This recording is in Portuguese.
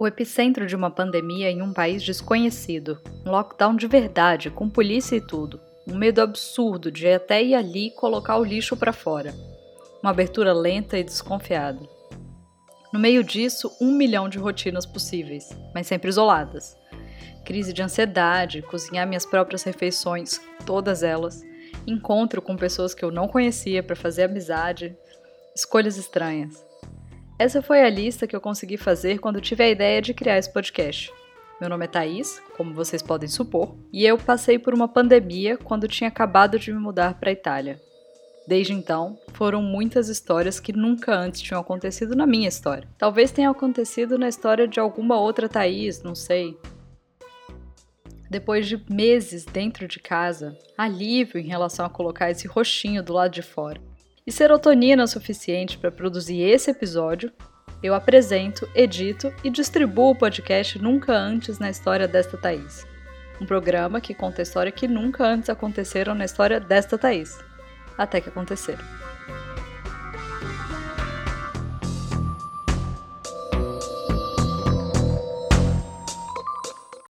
O epicentro de uma pandemia em um país desconhecido. Um lockdown de verdade, com polícia e tudo. Um medo absurdo de até ir ali colocar o lixo para fora. Uma abertura lenta e desconfiada. No meio disso, um milhão de rotinas possíveis, mas sempre isoladas. Crise de ansiedade, cozinhar minhas próprias refeições, todas elas. Encontro com pessoas que eu não conhecia para fazer amizade. Escolhas estranhas. Essa foi a lista que eu consegui fazer quando tive a ideia de criar esse podcast. Meu nome é Thaís, como vocês podem supor, e eu passei por uma pandemia quando tinha acabado de me mudar para a Itália. Desde então, foram muitas histórias que nunca antes tinham acontecido na minha história. Talvez tenha acontecido na história de alguma outra Thaís, não sei. Depois de meses dentro de casa, alívio em relação a colocar esse roxinho do lado de fora e serotonina suficiente para produzir esse episódio, eu apresento, edito e distribuo o podcast Nunca Antes na História desta Thaís. Um programa que conta a história que nunca antes aconteceram na história desta Thaís. Até que aconteceram.